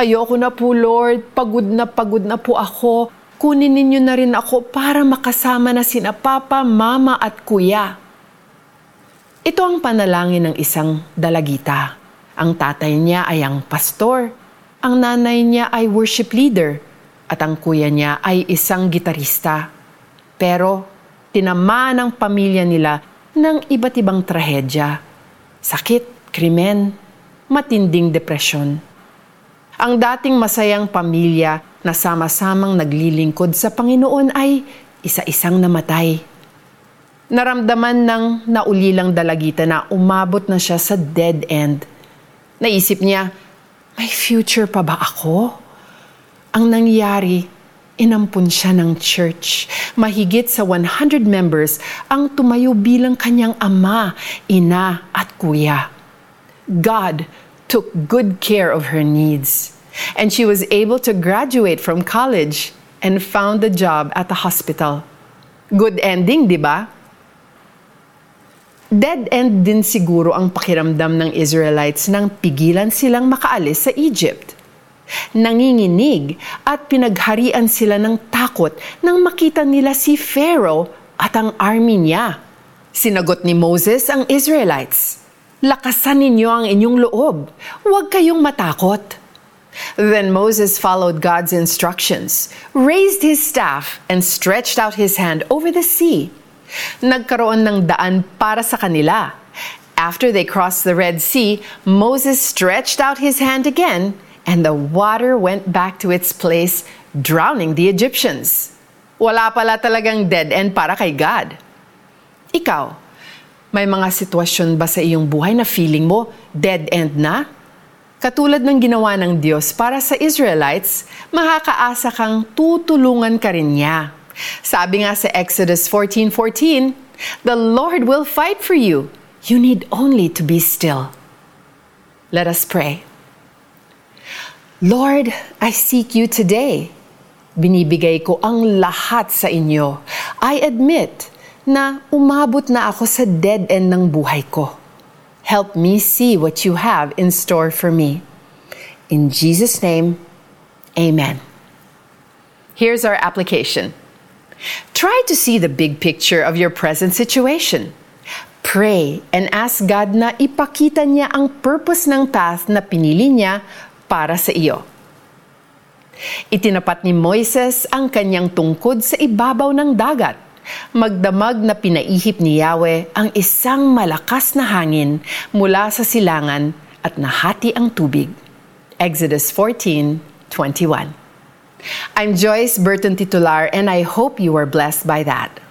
Ayoko na po, Lord. Pagod na pagod na po ako. Kunin ninyo na rin ako para makasama na sina Papa, Mama at Kuya. Ito ang panalangin ng isang dalagita. Ang tatay niya ay ang pastor. Ang nanay niya ay worship leader. At ang kuya niya ay isang gitarista. Pero tinamaan ang pamilya nila ng iba't ibang trahedya. Sakit, krimen, matinding depresyon. Ang dating masayang pamilya na sama-samang naglilingkod sa Panginoon ay isa-isang namatay. Naramdaman ng naulilang dalagita na umabot na siya sa dead end. Naisip niya, may future pa ba ako? Ang nangyari, inampun siya ng church. Mahigit sa 100 members ang tumayo bilang kanyang ama, ina at kuya. God took good care of her needs. And she was able to graduate from college and found a job at the hospital. Good ending, di ba? Dead end din siguro ang pakiramdam ng Israelites nang pigilan silang makaalis sa Egypt. Nanginginig at pinagharian sila ng takot nang makita nila si Pharaoh at ang army niya. Sinagot ni Moses ang Israelites, Lakasan ninyo ang inyong loob. Huwag kayong matakot. Then Moses followed God's instructions, raised his staff, and stretched out his hand over the sea. Nagkaroon ng daan para sa kanila. After they crossed the Red Sea, Moses stretched out his hand again, and the water went back to its place, drowning the Egyptians. Wala pala talagang dead end para kay God. Ikaw, may mga sitwasyon ba sa iyong buhay na feeling mo dead end na? Katulad ng ginawa ng Diyos para sa Israelites, makakaasa kang tutulungan ka rin niya. Sabi nga sa Exodus 14:14, "The Lord will fight for you. You need only to be still." Let us pray. Lord, I seek you today. Binibigay ko ang lahat sa inyo. I admit na umabot na ako sa dead end ng buhay ko. Help me see what you have in store for me. In Jesus' name, amen. Here's our application. Try to see the big picture of your present situation. Pray and ask God na ipakita niya ang purpose ng path na pinili niya para sa iyo. Itinapat ni Moises ang kanyang tungkod sa ibabaw ng dagat. Magdamag na pinaihip ni Yahweh ang isang malakas na hangin mula sa silangan at nahati ang tubig. Exodus 14:21. I'm Joyce Burton Titular and I hope you are blessed by that.